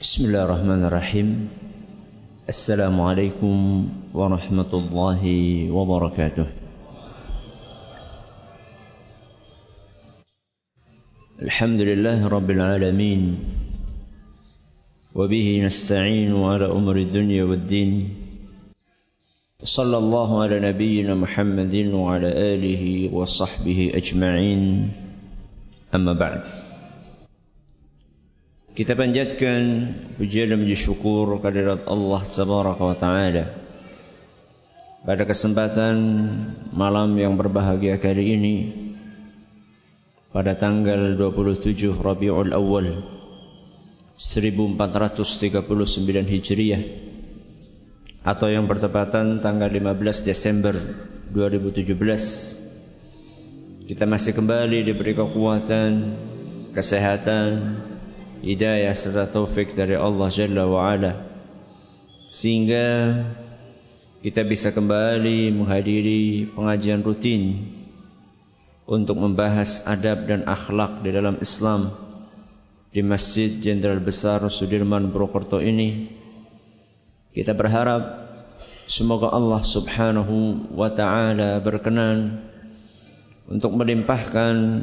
بسم الله الرحمن الرحيم السلام عليكم ورحمة الله وبركاته الحمد لله رب العالمين وبه نستعين على أمر الدنيا والدين صلى الله على نبينا محمد وعلى آله وصحبه أجمعين أما بعد Kita panjatkan pujian dan syukur kehadirat Allah Tabaraka wa Ta'ala. Pada kesempatan malam yang berbahagia kali ini Pada tanggal 27 Rabiul Awal 1439 Hijriah Atau yang bertepatan tanggal 15 Desember 2017 Kita masih kembali diberi kekuatan Kesehatan hidayah serta taufik dari Allah Jalla wa Ala sehingga kita bisa kembali menghadiri pengajian rutin untuk membahas adab dan akhlak di dalam Islam di Masjid Jenderal Besar Sudirman Purwokerto ini. Kita berharap semoga Allah Subhanahu wa taala berkenan untuk melimpahkan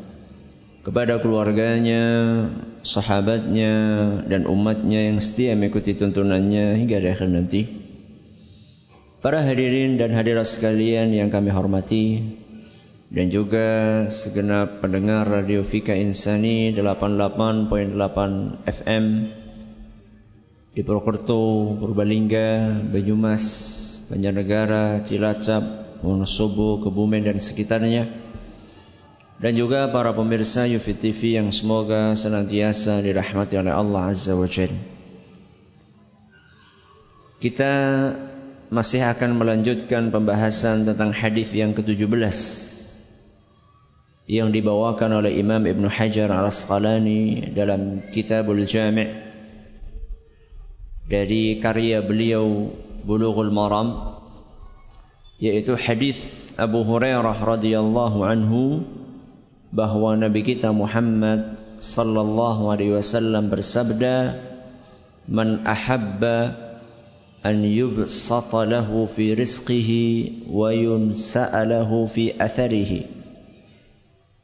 kepada keluarganya, sahabatnya dan umatnya yang setia mengikuti tuntunannya hingga di akhir nanti. Para hadirin dan hadirat sekalian yang kami hormati dan juga segenap pendengar Radio Fika Insani 88.8 FM di Purwokerto, Purbalingga, Banyumas, Banjarnegara, Cilacap, Wonosobo, Kebumen dan sekitarnya dan juga para pemirsa Yufi TV yang semoga senantiasa dirahmati oleh Allah Azza wa Jalla. Kita masih akan melanjutkan pembahasan tentang hadis yang ke-17 yang dibawakan oleh Imam Ibn Hajar Al-Asqalani dalam Kitabul Jami' dari karya beliau Bulughul Maram yaitu hadis Abu Hurairah radhiyallahu anhu bahwa Nabi kita Muhammad sallallahu alaihi wasallam bersabda man ahabba an yubsata lahu fi rizqihi wa yunsa'a lahu fi atharihi.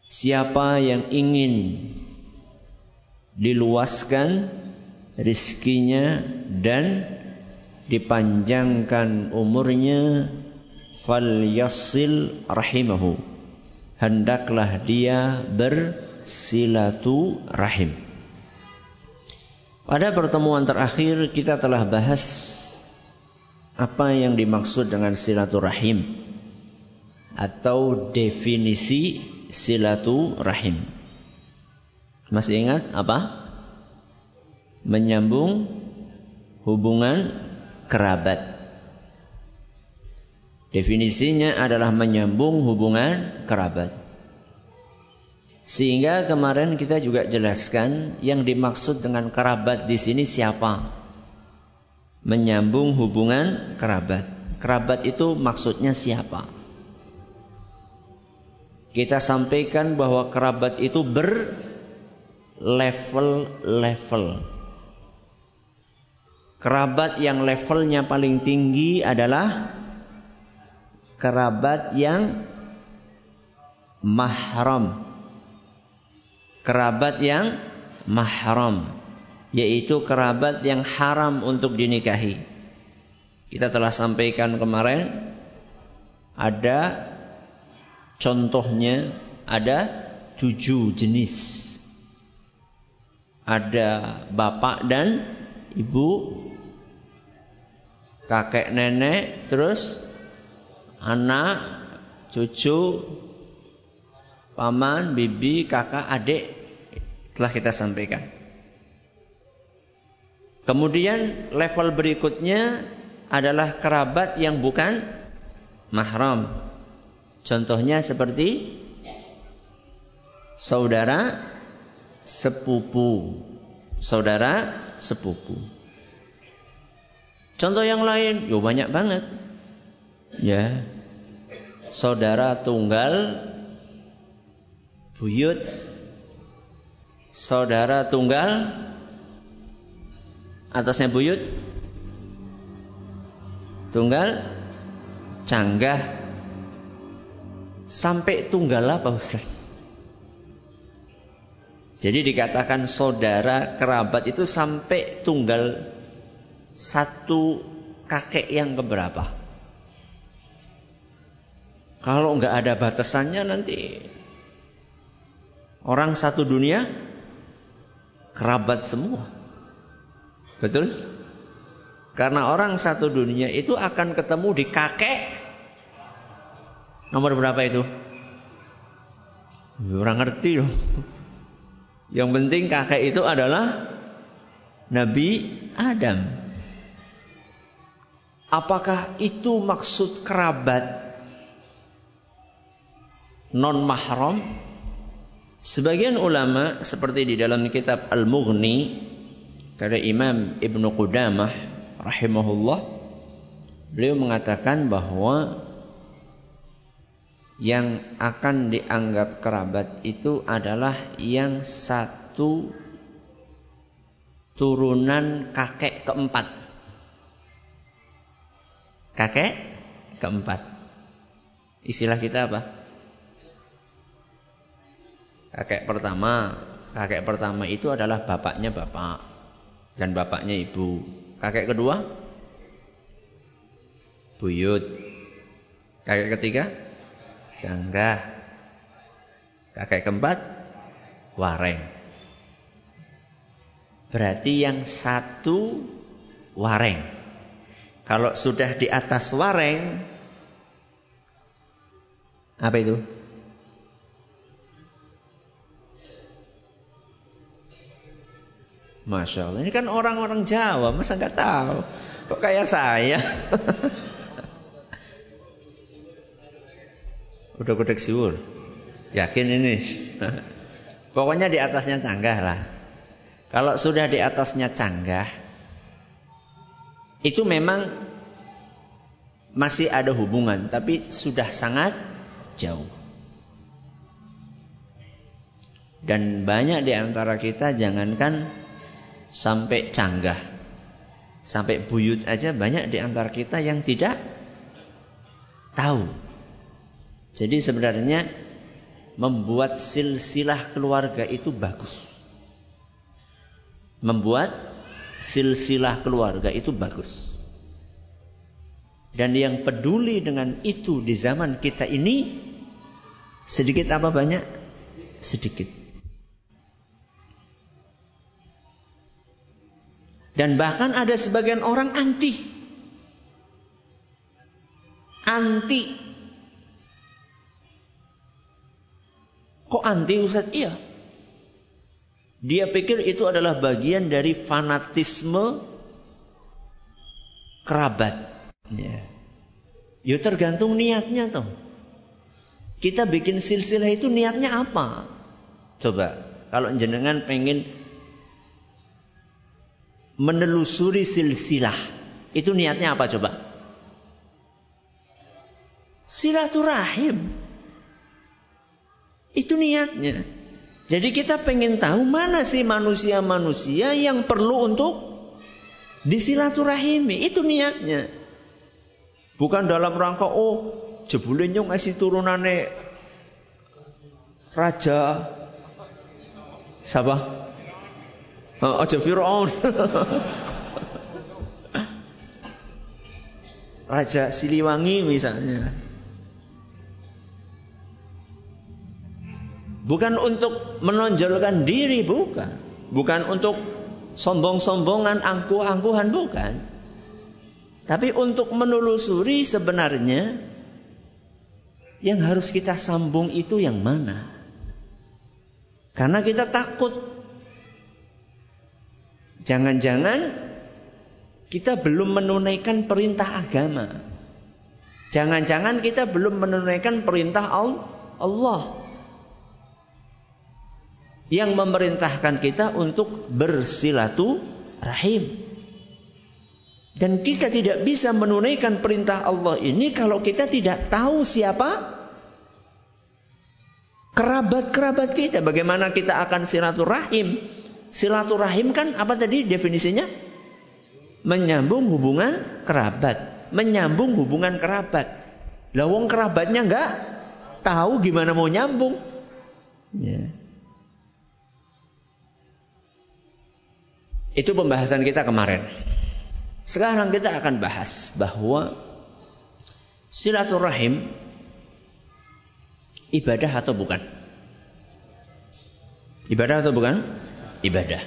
Siapa yang ingin diluaskan rizkinya dan dipanjangkan umurnya falyasil rahimahu hendaklah dia bersilatu rahim. Pada pertemuan terakhir kita telah bahas apa yang dimaksud dengan silaturahim atau definisi silaturahim. Masih ingat apa? Menyambung hubungan kerabat. Definisinya adalah menyambung hubungan kerabat. Sehingga kemarin kita juga jelaskan yang dimaksud dengan kerabat di sini siapa? Menyambung hubungan kerabat. Kerabat itu maksudnya siapa? Kita sampaikan bahwa kerabat itu berlevel-level. Kerabat yang levelnya paling tinggi adalah kerabat yang mahram. Kerabat yang mahram yaitu kerabat yang haram untuk dinikahi. Kita telah sampaikan kemarin ada contohnya ada tujuh jenis. Ada bapak dan ibu, kakek nenek, terus anak, cucu, paman, bibi, kakak, adik telah kita sampaikan. Kemudian level berikutnya adalah kerabat yang bukan mahram. Contohnya seperti saudara sepupu. Saudara sepupu. Contoh yang lain, yo banyak banget. Ya. Saudara tunggal buyut. Saudara tunggal atasnya buyut. Tunggal canggah sampai tunggal apa Ustaz? Jadi dikatakan saudara kerabat itu sampai tunggal satu kakek yang keberapa? Kalau nggak ada batasannya nanti orang satu dunia kerabat semua. Betul? Karena orang satu dunia itu akan ketemu di kakek nomor berapa itu? Orang ngerti loh. Yang penting kakek itu adalah Nabi Adam. Apakah itu maksud kerabat non mahram? Sebagian ulama seperti di dalam kitab Al-Mughni karya Imam Ibnu Qudamah rahimahullah beliau mengatakan bahwa yang akan dianggap kerabat itu adalah yang satu turunan kakek keempat. Kakek keempat. Istilah kita apa? Kakek pertama, kakek pertama itu adalah bapaknya bapak dan bapaknya ibu. Kakek kedua buyut. Kakek ketiga Canggah. Kakek keempat wareng. Berarti yang satu wareng. Kalau sudah di atas wareng apa itu? Masya Allah, ini kan orang-orang Jawa, masa nggak tahu? Kok kayak saya? Udah gudeg siwur. Yakin ini. Pokoknya di atasnya canggah lah. Kalau sudah di atasnya canggah, itu memang masih ada hubungan, tapi sudah sangat jauh. Dan banyak di antara kita jangankan sampai canggah, sampai buyut aja banyak di antara kita yang tidak tahu jadi sebenarnya membuat silsilah keluarga itu bagus. Membuat silsilah keluarga itu bagus. Dan yang peduli dengan itu di zaman kita ini sedikit apa banyak? Sedikit. Dan bahkan ada sebagian orang anti. Anti Kok anti Ustaz? Iya. Dia pikir itu adalah bagian dari fanatisme kerabat. Ya. Ya tergantung niatnya toh. Kita bikin silsilah itu niatnya apa? Coba, kalau jenengan pengen menelusuri silsilah, itu niatnya apa coba? Silaturahim. Itu niatnya. Jadi kita pengen tahu mana sih manusia-manusia yang perlu untuk disilaturahimi. Itu niatnya. Bukan dalam rangka oh jebule ngasih turunane raja siapa? Oh, aja Fir'aun. raja Siliwangi misalnya. Bukan untuk menonjolkan diri, bukan. Bukan untuk sombong-sombongan, angkuh-angkuhan, bukan. Tapi untuk menelusuri sebenarnya yang harus kita sambung itu yang mana? Karena kita takut. Jangan-jangan kita belum menunaikan perintah agama. Jangan-jangan kita belum menunaikan perintah Allah yang memerintahkan kita untuk bersilaturahim. Dan kita tidak bisa menunaikan perintah Allah ini kalau kita tidak tahu siapa kerabat-kerabat kita. Bagaimana kita akan silaturahim? Silaturahim kan apa tadi definisinya? Menyambung hubungan kerabat menyambung hubungan kerabat. Lawong kerabatnya enggak tahu gimana mau nyambung. Ya. Itu pembahasan kita kemarin. Sekarang kita akan bahas bahwa silaturahim ibadah atau bukan? Ibadah atau bukan? Ibadah.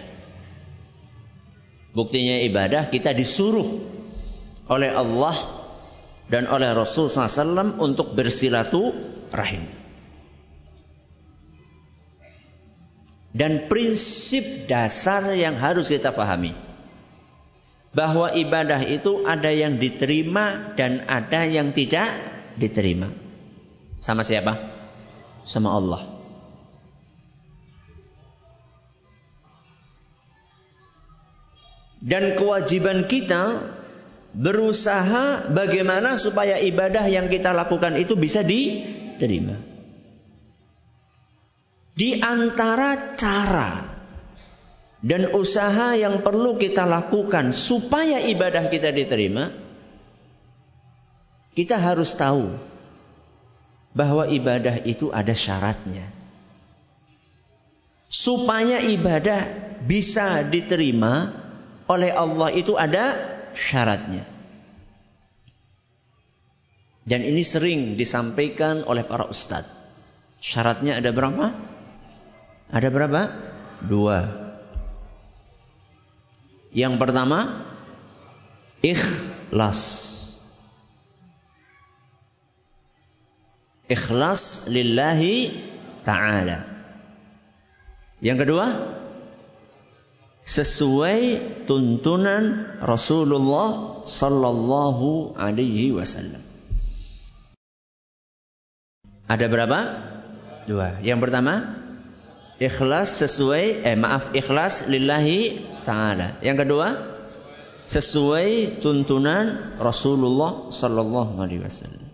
Buktinya ibadah kita disuruh oleh Allah dan oleh Rasul SAW untuk bersilaturahim. Dan prinsip dasar yang harus kita pahami bahwa ibadah itu ada yang diterima dan ada yang tidak diterima. Sama siapa? Sama Allah. Dan kewajiban kita berusaha bagaimana supaya ibadah yang kita lakukan itu bisa diterima. Di antara cara dan usaha yang perlu kita lakukan supaya ibadah kita diterima, kita harus tahu bahwa ibadah itu ada syaratnya. Supaya ibadah bisa diterima oleh Allah itu ada syaratnya. Dan ini sering disampaikan oleh para ustadz. Syaratnya ada berapa? Ada berapa? Dua. Yang pertama, ikhlas. Ikhlas lillahi ta'ala. Yang kedua, sesuai tuntunan Rasulullah sallallahu alaihi wasallam. Ada berapa? Dua. Yang pertama, ikhlas sesuai eh maaf ikhlas lillahi taala. Yang kedua, sesuai tuntunan Rasulullah sallallahu alaihi wasallam.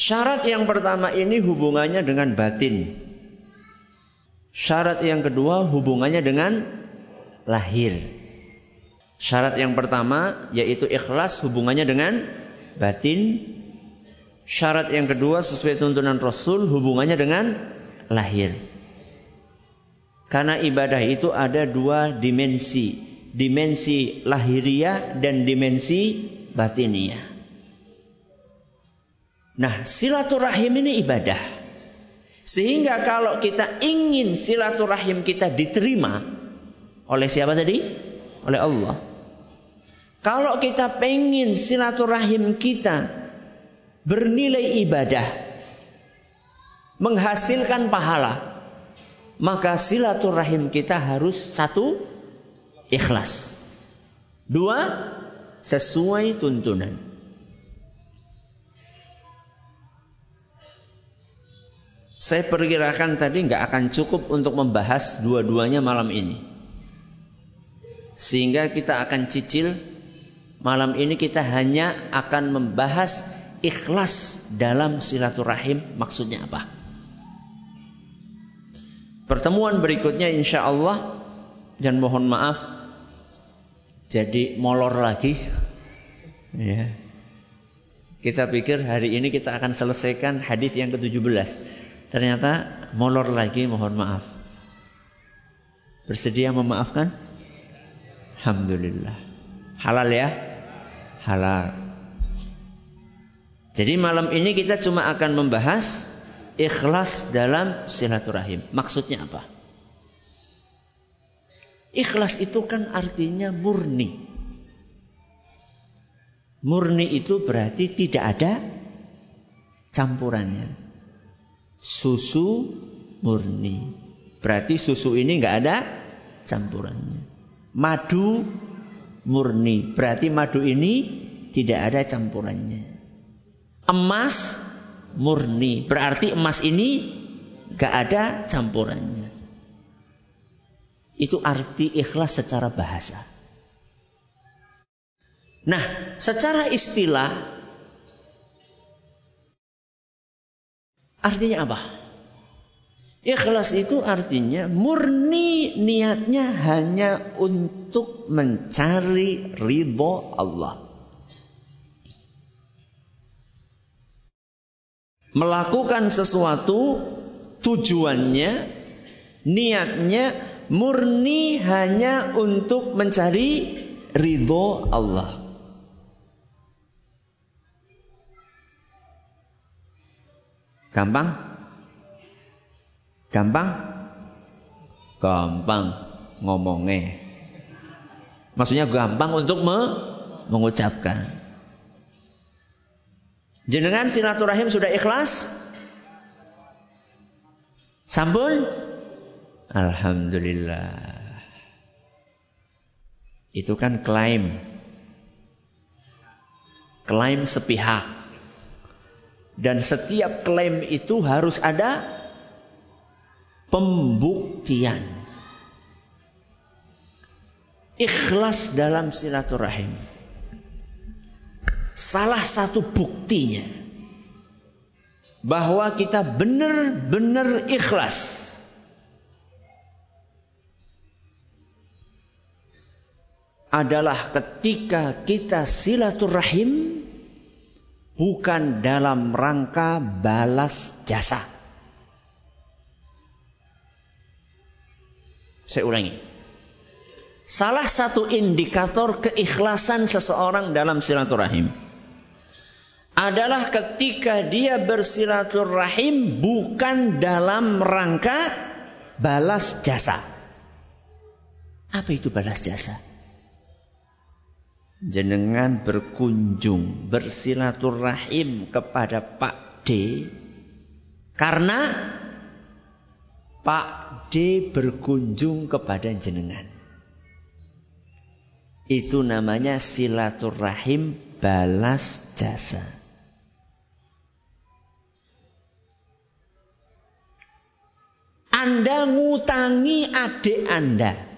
Syarat yang pertama ini hubungannya dengan batin. Syarat yang kedua hubungannya dengan lahir. Syarat yang pertama yaitu ikhlas hubungannya dengan batin. Syarat yang kedua sesuai tuntunan Rasul hubungannya dengan lahir. Karena ibadah itu ada dua dimensi. Dimensi lahiriah dan dimensi batiniah. Nah silaturahim ini ibadah. Sehingga kalau kita ingin silaturahim kita diterima oleh siapa tadi? Oleh Allah. Kalau kita pengen silaturahim kita bernilai ibadah, menghasilkan pahala, maka silaturahim kita harus satu ikhlas. Dua, sesuai tuntunan. Saya perkirakan tadi nggak akan cukup untuk membahas dua-duanya malam ini. Sehingga kita akan cicil malam ini kita hanya akan membahas ikhlas dalam silaturahim maksudnya apa. Pertemuan berikutnya insya Allah dan mohon maaf jadi molor lagi. Ya. Kita pikir hari ini kita akan selesaikan hadis yang ke-17. Ternyata molor lagi mohon maaf. Bersedia memaafkan? Alhamdulillah. Halal ya? Halal. Jadi malam ini kita cuma akan membahas ikhlas dalam silaturahim. Maksudnya apa? Ikhlas itu kan artinya murni. Murni itu berarti tidak ada campurannya susu murni. Berarti susu ini nggak ada campurannya. Madu murni. Berarti madu ini tidak ada campurannya. Emas murni, berarti emas ini gak ada campurannya. Itu arti ikhlas secara bahasa. Nah, secara istilah artinya apa? Ikhlas itu artinya murni niatnya hanya untuk mencari ridho Allah. Melakukan sesuatu tujuannya, niatnya murni hanya untuk mencari ridho Allah. Gampang? Gampang? Gampang ngomongnya. Maksudnya gampang untuk me mengucapkan. Jenengan silaturahim sudah ikhlas? Sampun? Alhamdulillah. Itu kan klaim. Klaim sepihak. Dan setiap klaim itu harus ada pembuktian. Ikhlas dalam silaturahim. Salah satu buktinya bahwa kita benar-benar ikhlas adalah ketika kita silaturahim bukan dalam rangka balas jasa. Saya ulangi. Salah satu indikator keikhlasan seseorang dalam silaturahim adalah ketika dia bersilaturahim bukan dalam rangka balas jasa. Apa itu balas jasa? Jenengan berkunjung bersilaturahim kepada Pak D karena Pak D berkunjung kepada jenengan. Itu namanya silaturahim balas jasa. Anda ngutangi adik Anda.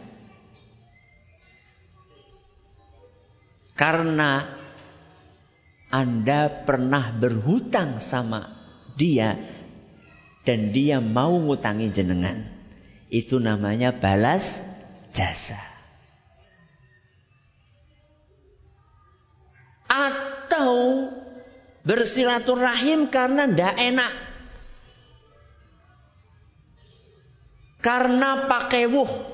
Karena Anda pernah berhutang sama dia dan dia mau ngutangi jenengan. Itu namanya balas jasa. Atau bersilaturahim karena ndak enak. Karena pakai wuh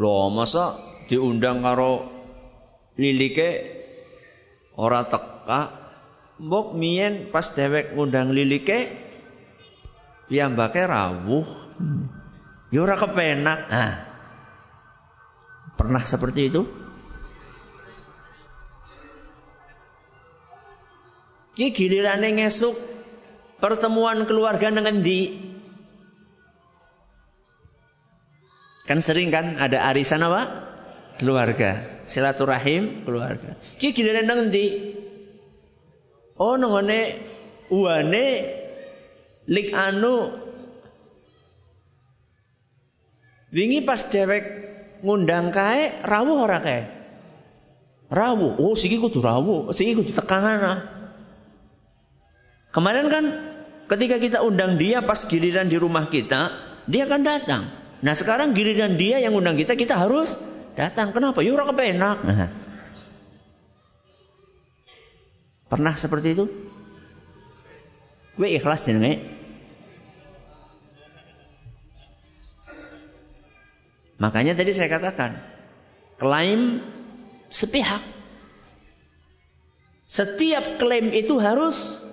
Loh, masa diundang karo lilike ora teka? Mbok mien pas dewek ngundang lilike piyambake rawuh. Ya ora kepenak. Nah. Pernah seperti itu? Ki gilirane ngesuk pertemuan keluarga dengan di Kan sering kan ada arisan apa? Keluarga. Silaturahim keluarga. Ki giliran nang endi? Oh nongone uane lik anu wingi pas dewek ngundang kae rawuh ora kae? Rawuh. Oh siki kudu rawuh, siki kudu tekangan. Kemarin kan ketika kita undang dia pas giliran di rumah kita, dia akan datang. Nah sekarang giliran dia yang undang kita, kita harus datang. Kenapa? Yura ya, kepenak. Nah. Pernah seperti itu? Gue ikhlas jenenge. Makanya tadi saya katakan, klaim sepihak. Setiap klaim itu harus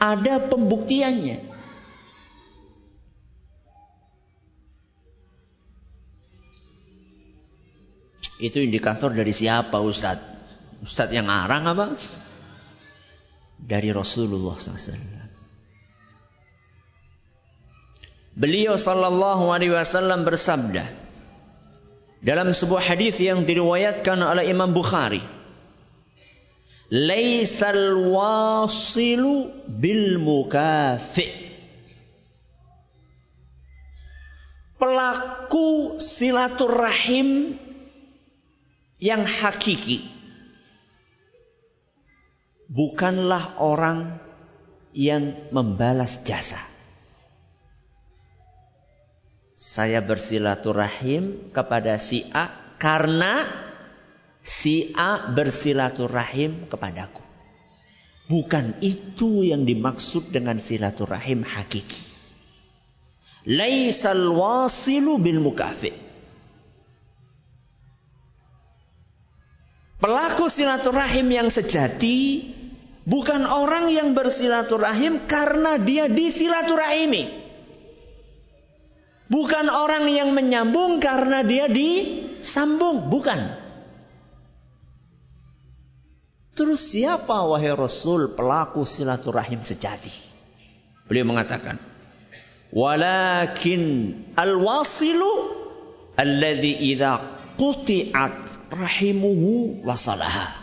ada pembuktiannya. Itu indikator dari siapa Ustaz? Ustaz yang arang apa? Dari Rasulullah SAW. Beliau sallallahu alaihi wasallam bersabda, dalam sebuah hadis yang diriwayatkan oleh Imam Bukhari laisal wasilu bil mukafi pelaku silaturahim yang hakiki bukanlah orang yang membalas jasa saya bersilaturahim kepada si A karena si A bersilaturahim kepadaku. Bukan itu yang dimaksud dengan silaturahim hakiki. Laisal wasilu bil mukafi. Pelaku silaturahim yang sejati bukan orang yang bersilaturahim karena dia disilaturahimi. Bukan orang yang menyambung karena dia disambung, bukan. Terus siapa wahai Rasul pelaku silaturahim sejati? Beliau mengatakan, "Walakin al-wasilu alladhi idza quti'at rahimuhu wasalaha."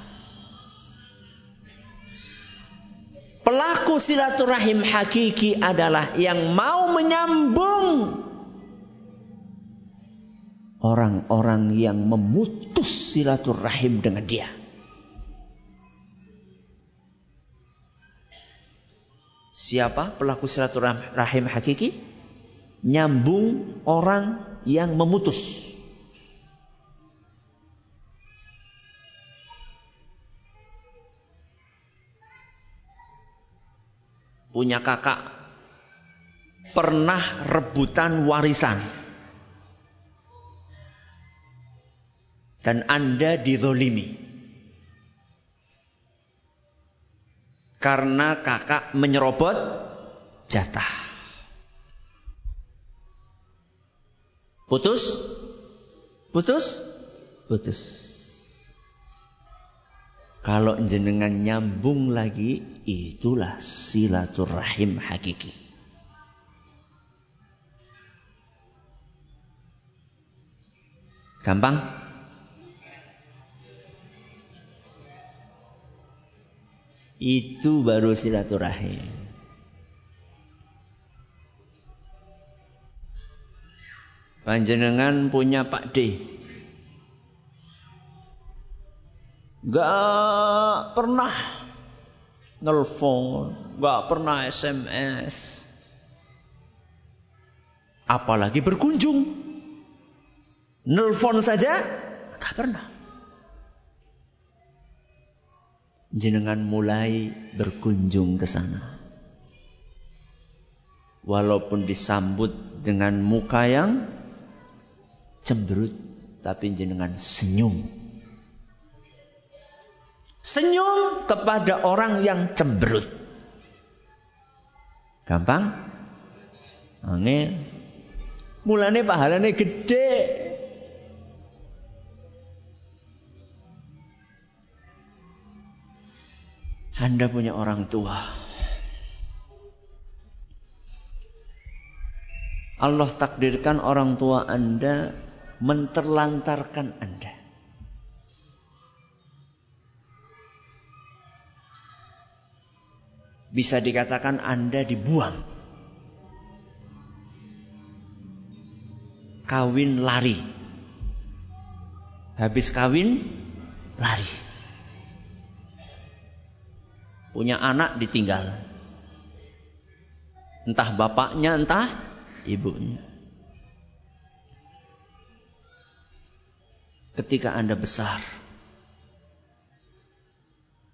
Pelaku silaturahim hakiki adalah yang mau menyambung orang-orang yang memutus silaturahim dengan dia. Siapa pelaku silaturahim hakiki? Nyambung orang yang memutus. Punya kakak pernah rebutan warisan. dan Anda didolimi. Karena kakak menyerobot jatah. Putus? Putus? Putus. Kalau jenengan nyambung lagi, itulah silaturahim hakiki. Gampang? Itu baru silaturahim. Panjenengan punya Pak D. Gak pernah nelfon, gak pernah SMS. Apalagi berkunjung. Nelfon saja gak pernah. jenengan mulai berkunjung ke sana. Walaupun disambut dengan muka yang cemberut, tapi jenengan senyum. Senyum kepada orang yang cemberut. Gampang? Angin. Mulane pahalane gede. Anda punya orang tua. Allah takdirkan orang tua Anda menterlantarkan Anda. Bisa dikatakan Anda dibuang. Kawin lari. Habis kawin lari. Punya anak ditinggal. Entah bapaknya, entah ibunya. Ketika Anda besar,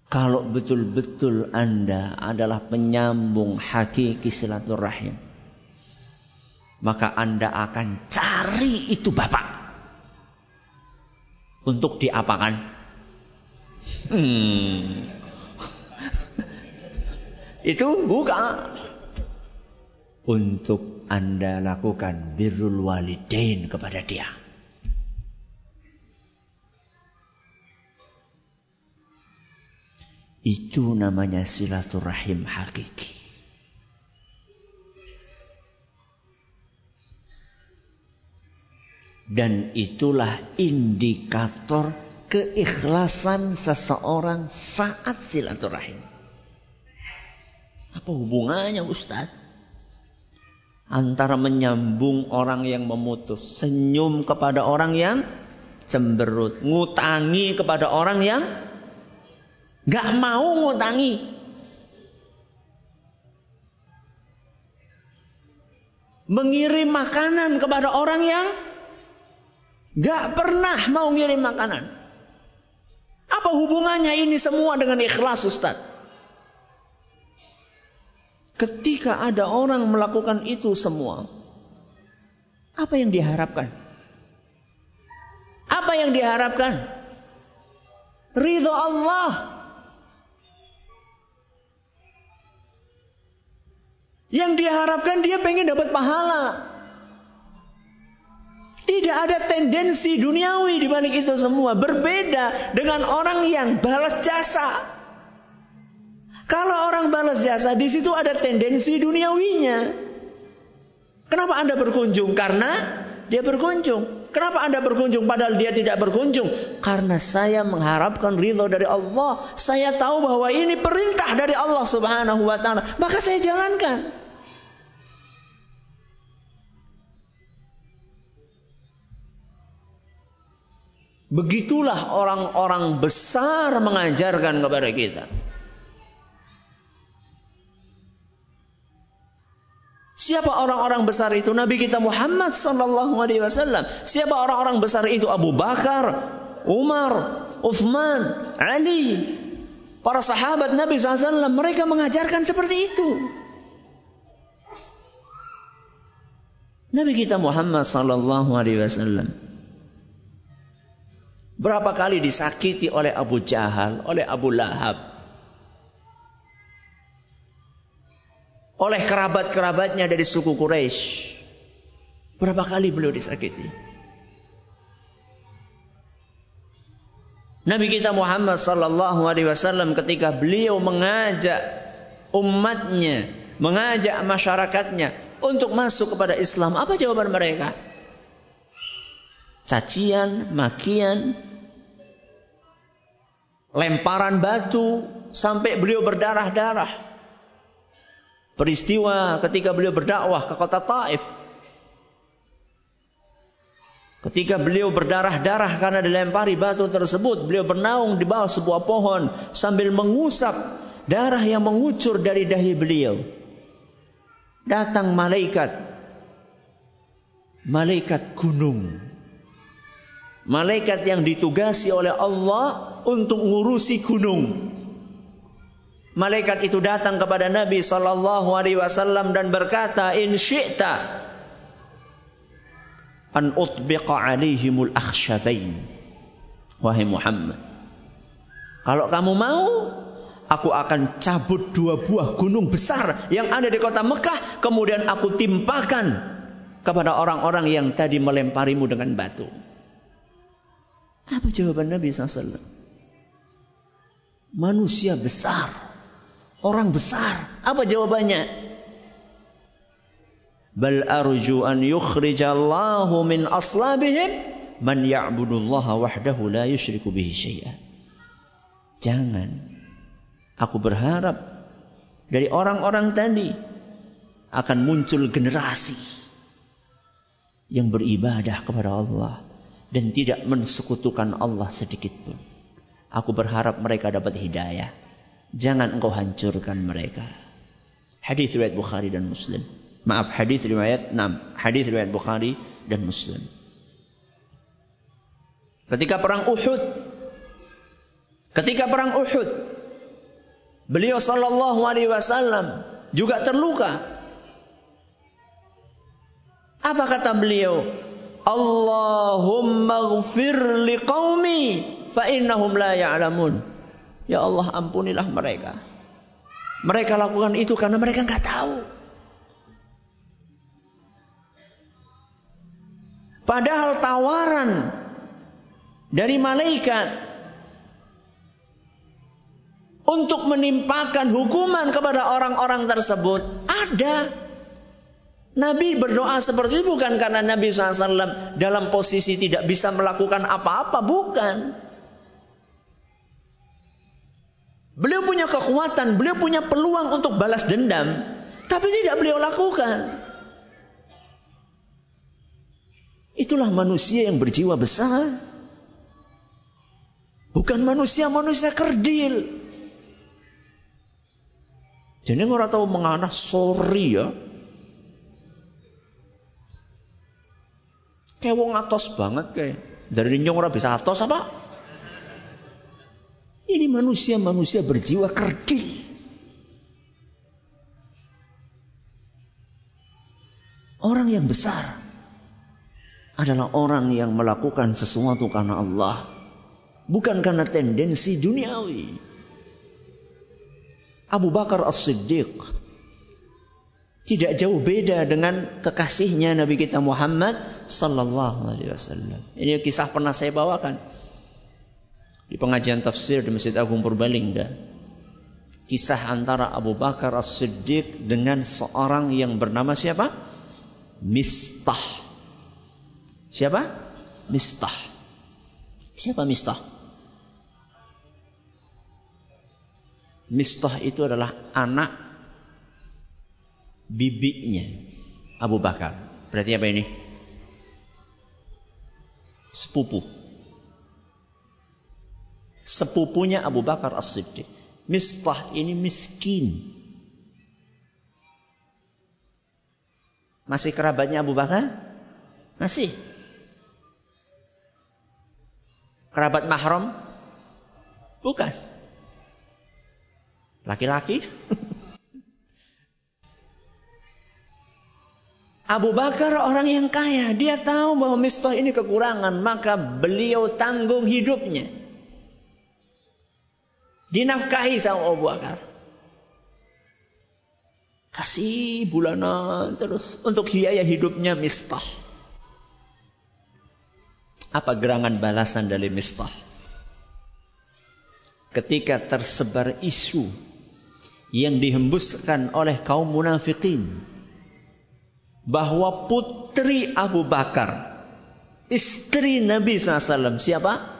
kalau betul-betul Anda adalah penyambung hakiki silaturahim, maka Anda akan cari itu bapak untuk diapakan? Hmm, itu bukan untuk Anda lakukan birrul walidain kepada dia. Itu namanya silaturahim hakiki. Dan itulah indikator keikhlasan seseorang saat silaturahim. Apa hubungannya Ustaz? Antara menyambung orang yang memutus, senyum kepada orang yang cemberut, ngutangi kepada orang yang gak mau ngutangi. Mengirim makanan kepada orang yang gak pernah mau ngirim makanan. Apa hubungannya ini semua dengan ikhlas Ustaz? Ketika ada orang melakukan itu semua, apa yang diharapkan? Apa yang diharapkan? Ridho Allah. Yang diharapkan dia pengen dapat pahala. Tidak ada tendensi duniawi di balik itu semua. Berbeda dengan orang yang balas jasa. Kalau orang balas jasa, di situ ada tendensi duniawinya. Kenapa Anda berkunjung? Karena dia berkunjung. Kenapa Anda berkunjung padahal dia tidak berkunjung? Karena saya mengharapkan ridho dari Allah. Saya tahu bahwa ini perintah dari Allah Subhanahu wa taala, maka saya jalankan. Begitulah orang-orang besar mengajarkan kepada kita. Siapa orang-orang besar itu? Nabi kita Muhammad sallallahu alaihi wasallam. Siapa orang-orang besar itu? Abu Bakar, Umar, Uthman, Ali. Para sahabat Nabi SAW mereka mengajarkan seperti itu. Nabi kita Muhammad sallallahu alaihi wasallam berapa kali disakiti oleh Abu Jahal, oleh Abu Lahab, oleh kerabat-kerabatnya dari suku Quraisy. Berapa kali beliau disakiti? Nabi kita Muhammad sallallahu alaihi wasallam ketika beliau mengajak umatnya, mengajak masyarakatnya untuk masuk kepada Islam, apa jawaban mereka? Cacian, makian, lemparan batu sampai beliau berdarah-darah. Peristiwa ketika beliau berdakwah ke kota Taif. Ketika beliau berdarah-darah karena dilempari batu tersebut, beliau bernaung di bawah sebuah pohon sambil mengusap darah yang mengucur dari dahi beliau. Datang malaikat. Malaikat gunung. Malaikat yang ditugasi oleh Allah untuk ngurusi gunung. Malaikat itu datang kepada Nabi sallallahu alaihi wasallam dan berkata, "In syi'ta an utbiqa alaihimul akhshabain." Wahai Muhammad, kalau kamu mau, aku akan cabut dua buah gunung besar yang ada di kota Mekah, kemudian aku timpakan kepada orang-orang yang tadi melemparimu dengan batu. Apa jawaban Nabi SAW? Manusia besar Orang besar. Apa jawabannya? Bal arju an yukhrijallahu min aslabihim man ya'budullaha wahdahu la yushriku bihi syai'a. Jangan. Aku berharap dari orang-orang tadi akan muncul generasi yang beribadah kepada Allah dan tidak mensekutukan Allah sedikit pun. Aku berharap mereka dapat hidayah. Jangan engkau hancurkan mereka. Hadis riwayat Bukhari dan Muslim. Maaf, hadis riwayat 6. Hadis riwayat Bukhari dan Muslim. Ketika perang Uhud, ketika perang Uhud, beliau sallallahu alaihi wasallam juga terluka. Apa kata beliau? Allahumma ghfir liqaumi fa innahum la ya'lamun. Ya Allah ampunilah mereka. Mereka lakukan itu karena mereka nggak tahu. Padahal tawaran dari malaikat untuk menimpakan hukuman kepada orang-orang tersebut ada. Nabi berdoa seperti itu bukan karena Nabi SAW dalam posisi tidak bisa melakukan apa-apa, bukan. Beliau punya kekuatan, beliau punya peluang untuk balas dendam, tapi tidak beliau lakukan. Itulah manusia yang berjiwa besar. Bukan manusia-manusia kerdil. Jadi orang tahu menganah sorry ya. Kayak wong atos banget kayak. Dari nyong orang bisa atos apa? Ini manusia-manusia berjiwa kerdil. Orang yang besar adalah orang yang melakukan sesuatu karena Allah, bukan karena tendensi duniawi. Abu Bakar As-Siddiq tidak jauh beda dengan kekasihnya Nabi kita Muhammad sallallahu alaihi wasallam. Ini kisah pernah saya bawakan di pengajian tafsir di Masjid Agung Purbalingga. Kisah antara Abu Bakar As-Siddiq dengan seorang yang bernama siapa? Mistah. Siapa? Mistah. Siapa Mistah? Mistah itu adalah anak bibinya Abu Bakar. Berarti apa ini? Sepupu. Sepupunya Abu Bakar As-Siddiq. Mistah ini miskin. Masih kerabatnya Abu Bakar? Masih. Kerabat mahram? Bukan. Laki-laki. Abu Bakar orang yang kaya, dia tahu bahwa Mistah ini kekurangan, maka beliau tanggung hidupnya. Dinafkahi sama Abu Bakar. Kasih bulanan terus untuk hiaya hidupnya Mistah. Apa gerangan balasan dari Mistah? ketika tersebar isu yang dihembuskan oleh kaum munafikin bahwa putri Abu Bakar istri Nabi SAW siapa?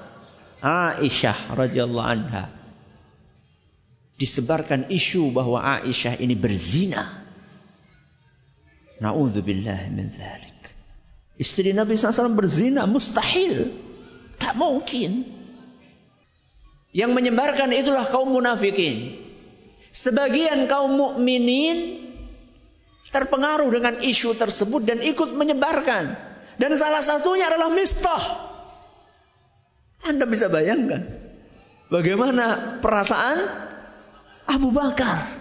Aisyah radhiyallahu anha disebarkan isu bahwa Aisyah ini berzina. Nauzubillah min dzalik. Istri Nabi SAW berzina mustahil. Tak mungkin. Yang menyebarkan itulah kaum munafikin. Sebagian kaum mukminin terpengaruh dengan isu tersebut dan ikut menyebarkan. Dan salah satunya adalah Mistah. Anda bisa bayangkan bagaimana perasaan Abu Bakar.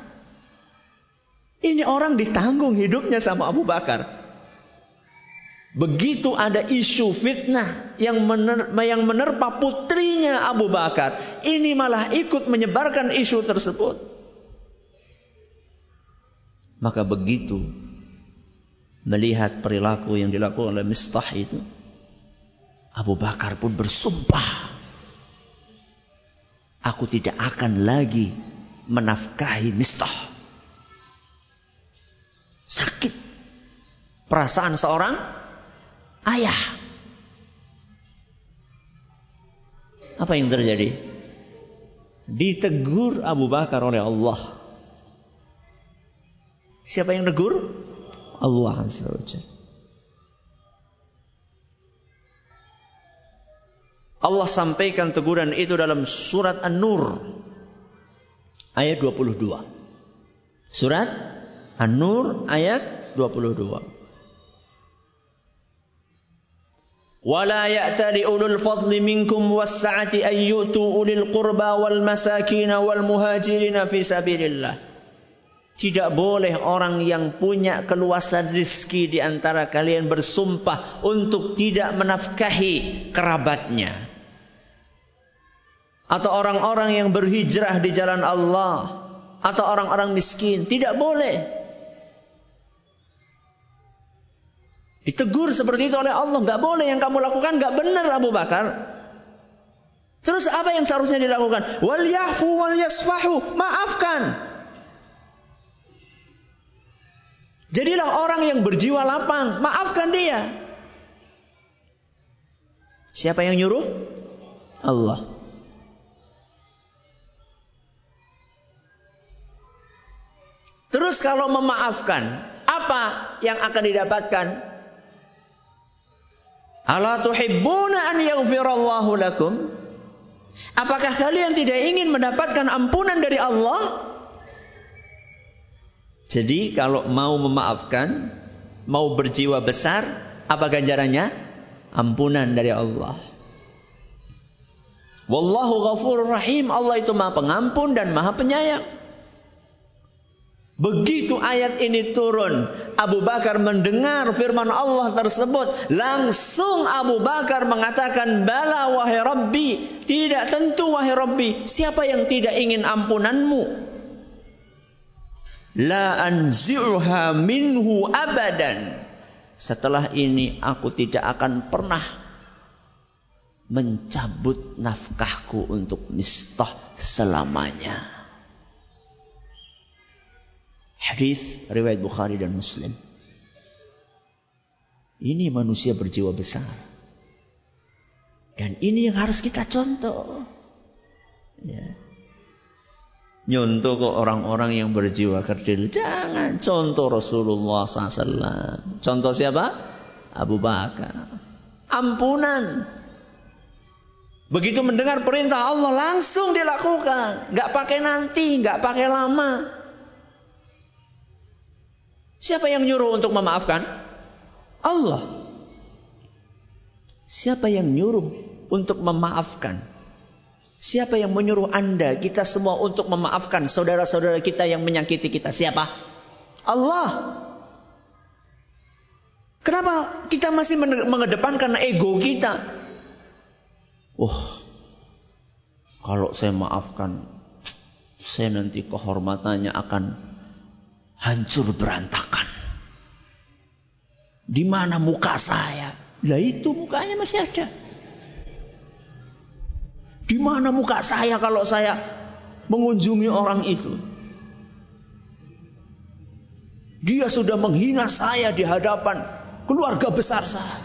Ini orang ditanggung hidupnya sama Abu Bakar. Begitu ada isu fitnah yang, mener, yang menerpa putrinya Abu Bakar, ini malah ikut menyebarkan isu tersebut. Maka begitu melihat perilaku yang dilakukan oleh Mistah itu, Abu Bakar pun bersumpah, aku tidak akan lagi menafkahi Mistah. Sakit perasaan seorang ayah. Apa yang terjadi? Ditegur Abu Bakar oleh Allah. Siapa yang negur? Allah Azza wa Allah sampaikan teguran itu dalam surat An-Nur ayat 22. Surat An-Nur ayat 22. ولا يأتل أولو الفضل منكم والسعة أن يؤتوا أولي القربى والمساكين والمهاجرين في سبيل الله tidak boleh orang yang punya keluasan rizki di antara kalian bersumpah untuk tidak menafkahi kerabatnya. Atau orang-orang yang berhijrah di jalan Allah. Atau orang-orang miskin. Tidak boleh. Ditegur seperti itu oleh Allah. Gak boleh yang kamu lakukan. Gak benar Abu Bakar. Terus apa yang seharusnya dilakukan? Wal yafu wal yasfahu. Maafkan. Jadilah orang yang berjiwa lapang, maafkan dia. Siapa yang nyuruh? Allah. Terus kalau memaafkan, apa yang akan didapatkan? Ala tuhibbuna an yaghfirallahu lakum? Apakah kalian tidak ingin mendapatkan ampunan dari Allah? Jadi kalau mau memaafkan, mau berjiwa besar, apa ganjarannya? Ampunan dari Allah. Wallahu ghafur rahim. Allah itu maha pengampun dan maha penyayang. Begitu ayat ini turun, Abu Bakar mendengar firman Allah tersebut, langsung Abu Bakar mengatakan, "Bala wahai Rabbi, tidak tentu wahai Rabbi, siapa yang tidak ingin ampunanmu?" La anzi'uha minhu abadan. Setelah ini aku tidak akan pernah mencabut nafkahku untuk mistah selamanya. Hadis riwayat Bukhari dan Muslim. Ini manusia berjiwa besar. Dan ini yang harus kita contoh. Ya. Nyontoh kok orang-orang yang berjiwa kerdil. Jangan contoh Rasulullah SAW. Contoh siapa? Abu Bakar. Ampunan. Begitu mendengar perintah Allah langsung dilakukan. Gak pakai nanti, gak pakai lama. Siapa yang nyuruh untuk memaafkan? Allah. Siapa yang nyuruh untuk memaafkan? Siapa yang menyuruh Anda, kita semua untuk memaafkan saudara-saudara kita yang menyakiti kita? Siapa? Allah. Kenapa kita masih mengedepankan ego kita? Wah, kalau saya maafkan, saya nanti kehormatannya akan hancur berantakan. Di mana muka saya? Lah itu mukanya masih ada. Di mana muka saya kalau saya mengunjungi orang itu? Dia sudah menghina saya di hadapan keluarga besar saya.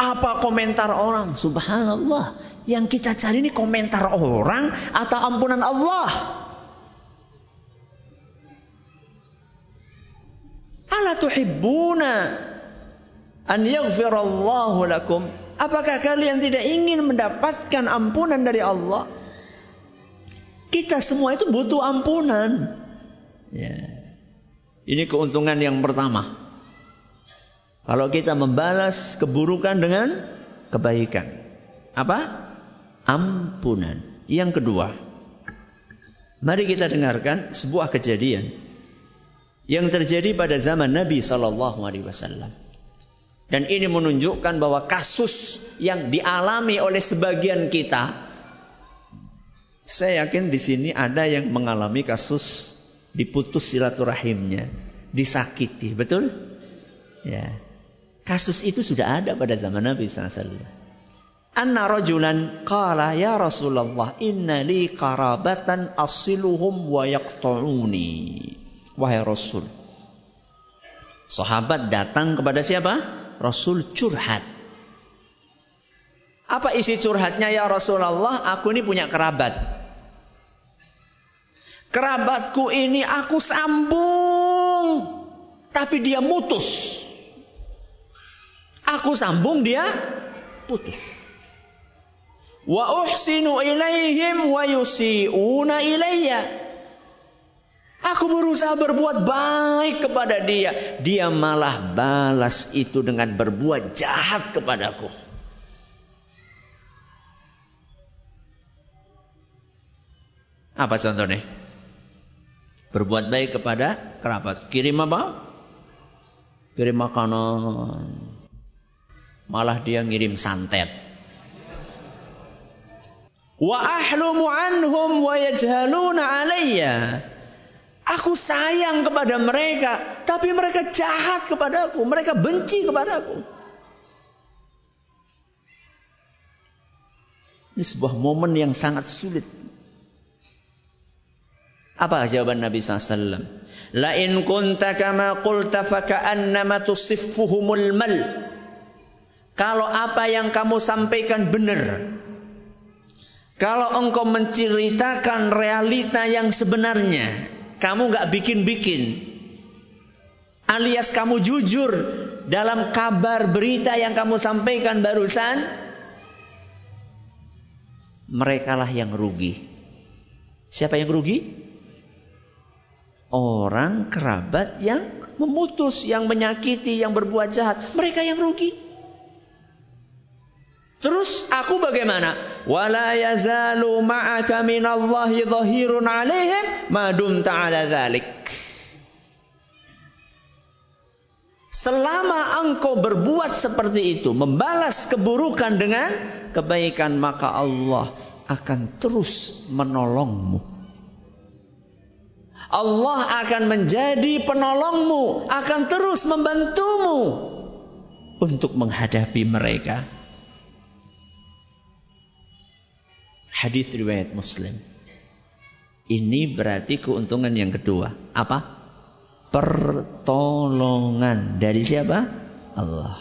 Apa komentar orang? Subhanallah. Yang kita cari ini komentar orang atau ampunan Allah? Ala tuhibbuna an yaghfirallahu lakum? Apakah kalian tidak ingin mendapatkan ampunan dari Allah? Kita semua itu butuh ampunan. Ya. Ini keuntungan yang pertama. Kalau kita membalas keburukan dengan kebaikan. Apa? Ampunan. Yang kedua. Mari kita dengarkan sebuah kejadian yang terjadi pada zaman Nabi Shallallahu Alaihi Wasallam. Dan ini menunjukkan bahwa kasus yang dialami oleh sebagian kita, saya yakin di sini ada yang mengalami kasus diputus silaturahimnya, disakiti, betul? Ya. Kasus itu sudah ada pada zaman Nabi SAW. Anna rajulan qala ya Rasulullah inna li qarabatan asiluhum wa yaqta'uni wahai Rasul. Sahabat datang kepada siapa? Rasul curhat. Apa isi curhatnya ya Rasulullah? Aku ini punya kerabat. Kerabatku ini aku sambung. Tapi dia mutus. Aku sambung dia putus. Wa uhsinu ilaihim wa yusi'una ilayya. Aku berusaha berbuat baik kepada dia. Dia malah balas itu dengan berbuat jahat kepadaku. Apa contohnya? Berbuat baik kepada kerabat. Kirim apa? Kirim makanan. Malah dia ngirim santet. Wa ahlumu anhum wa yajhaluna alayya. Aku sayang kepada mereka, tapi mereka jahat kepadaku, mereka benci kepadaku. Ini sebuah momen yang sangat sulit. Apa jawaban Nabi SAW? La in kunta kama qulta faka'annama tusiffuhumul mal. Kalau apa yang kamu sampaikan benar. Kalau engkau menceritakan realita yang sebenarnya. Kamu nggak bikin-bikin. Alias kamu jujur dalam kabar berita yang kamu sampaikan barusan. Merekalah yang rugi. Siapa yang rugi? orang kerabat yang memutus, yang menyakiti, yang berbuat jahat. Mereka yang rugi. Terus aku bagaimana? Wala yazalu ma'aka minallahi dhahirun 'alaihim ma dumta 'ala dzalik. Selama engkau berbuat seperti itu, membalas keburukan dengan kebaikan, maka Allah akan terus menolongmu. Allah akan menjadi penolongmu, akan terus membantumu untuk menghadapi mereka. Hadis riwayat Muslim. Ini berarti keuntungan yang kedua. Apa? Pertolongan dari siapa? Allah.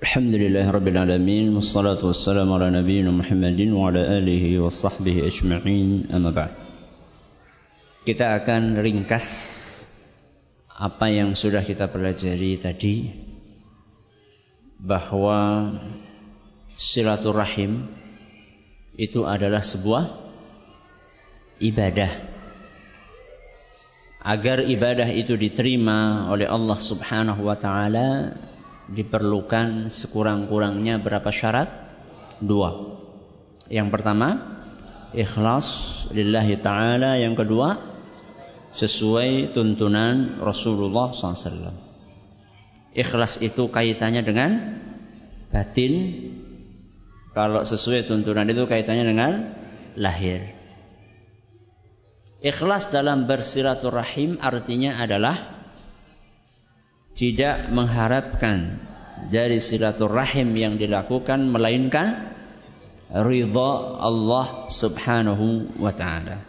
Alhamdulillah Rabbil Alamin Wassalatu wassalamu ala nabiyina Muhammadin Wa ala alihi wa sahbihi ajma'in Amma ba'd kita akan ringkas apa yang sudah kita pelajari tadi bahwa silaturahim itu adalah sebuah ibadah. Agar ibadah itu diterima oleh Allah Subhanahu wa taala diperlukan sekurang-kurangnya berapa syarat? Dua. Yang pertama, ikhlas lillahi taala, yang kedua sesuai tuntunan Rasulullah SAW. Ikhlas itu kaitannya dengan batin. Kalau sesuai tuntunan itu kaitannya dengan lahir. Ikhlas dalam bersilaturahim artinya adalah tidak mengharapkan dari silaturahim yang dilakukan melainkan ridha Allah Subhanahu wa taala.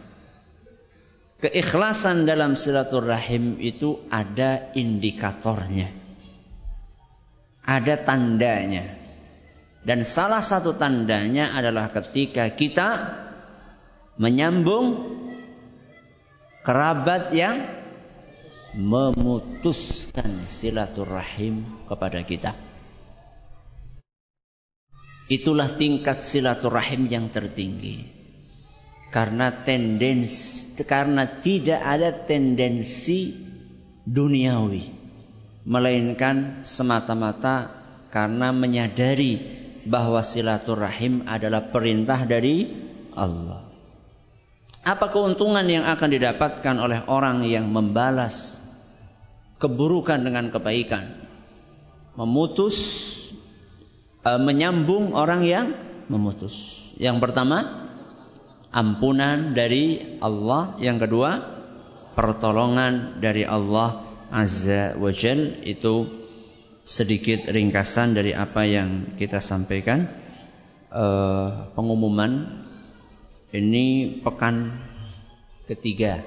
Keikhlasan dalam silaturahim itu ada indikatornya. Ada tandanya. Dan salah satu tandanya adalah ketika kita menyambung kerabat yang memutuskan silaturahim kepada kita. Itulah tingkat silaturahim yang tertinggi karena tendensi karena tidak ada tendensi duniawi melainkan semata-mata karena menyadari bahwa silaturahim adalah perintah dari Allah. Apa keuntungan yang akan didapatkan oleh orang yang membalas keburukan dengan kebaikan? Memutus eh, menyambung orang yang memutus. Yang pertama, ampunan dari Allah. Yang kedua, pertolongan dari Allah Azza wa Jal. Itu sedikit ringkasan dari apa yang kita sampaikan. Uh, pengumuman ini pekan ketiga.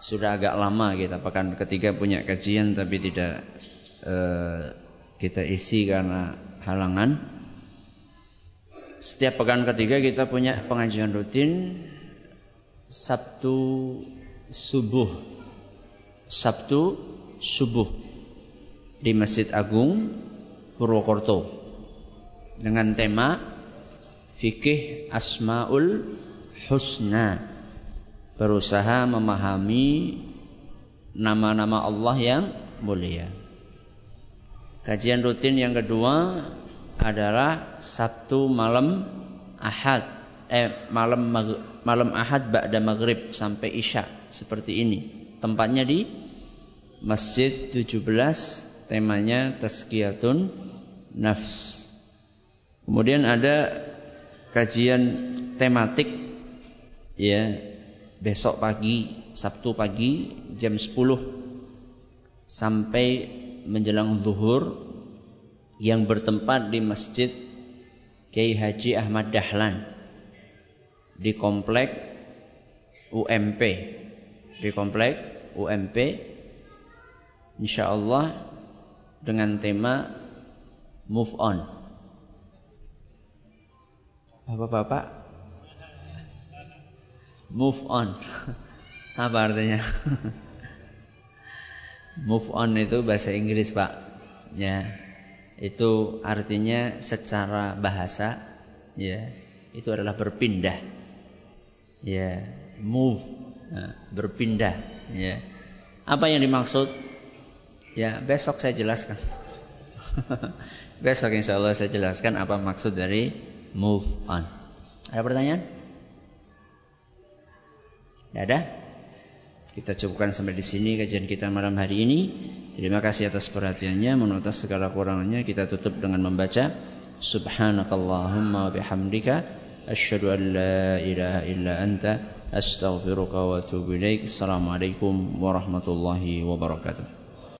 Sudah agak lama kita pekan ketiga punya kajian tapi tidak uh, kita isi karena halangan. Setiap pekan ketiga kita punya pengajian rutin Sabtu subuh. Sabtu subuh di Masjid Agung Purwokerto dengan tema fikih asmaul husna berusaha memahami nama-nama Allah yang mulia. Kajian rutin yang kedua adalah Sabtu malam Ahad eh malam malam Ahad ba'da maghrib sampai Isya seperti ini. Tempatnya di Masjid 17 temanya Tazkiyatun Nafs. Kemudian ada kajian tematik ya besok pagi Sabtu pagi jam 10 sampai menjelang zuhur yang bertempat di Masjid Kiai Haji Ahmad Dahlan di komplek UMP di komplek UMP insya Allah dengan tema move on. Bapak-bapak move on. Apa artinya? move on itu bahasa Inggris, Pak. Ya. Itu artinya secara bahasa ya, itu adalah berpindah. Ya, move, nah, berpindah, ya. Apa yang dimaksud? Ya, besok saya jelaskan. besok insya Allah saya jelaskan apa maksud dari move on. Ada pertanyaan? Tidak ada? Kita cukupkan sampai di sini kajian kita malam hari ini. Terima kasih atas perhatiannya. Menurut segala kurangannya kita tutup dengan membaca Subhanakallahumma bihamdika asyhadu an la ilaha illa anta astaghfiruka wa atubu ilaik. Assalamualaikum warahmatullahi wabarakatuh.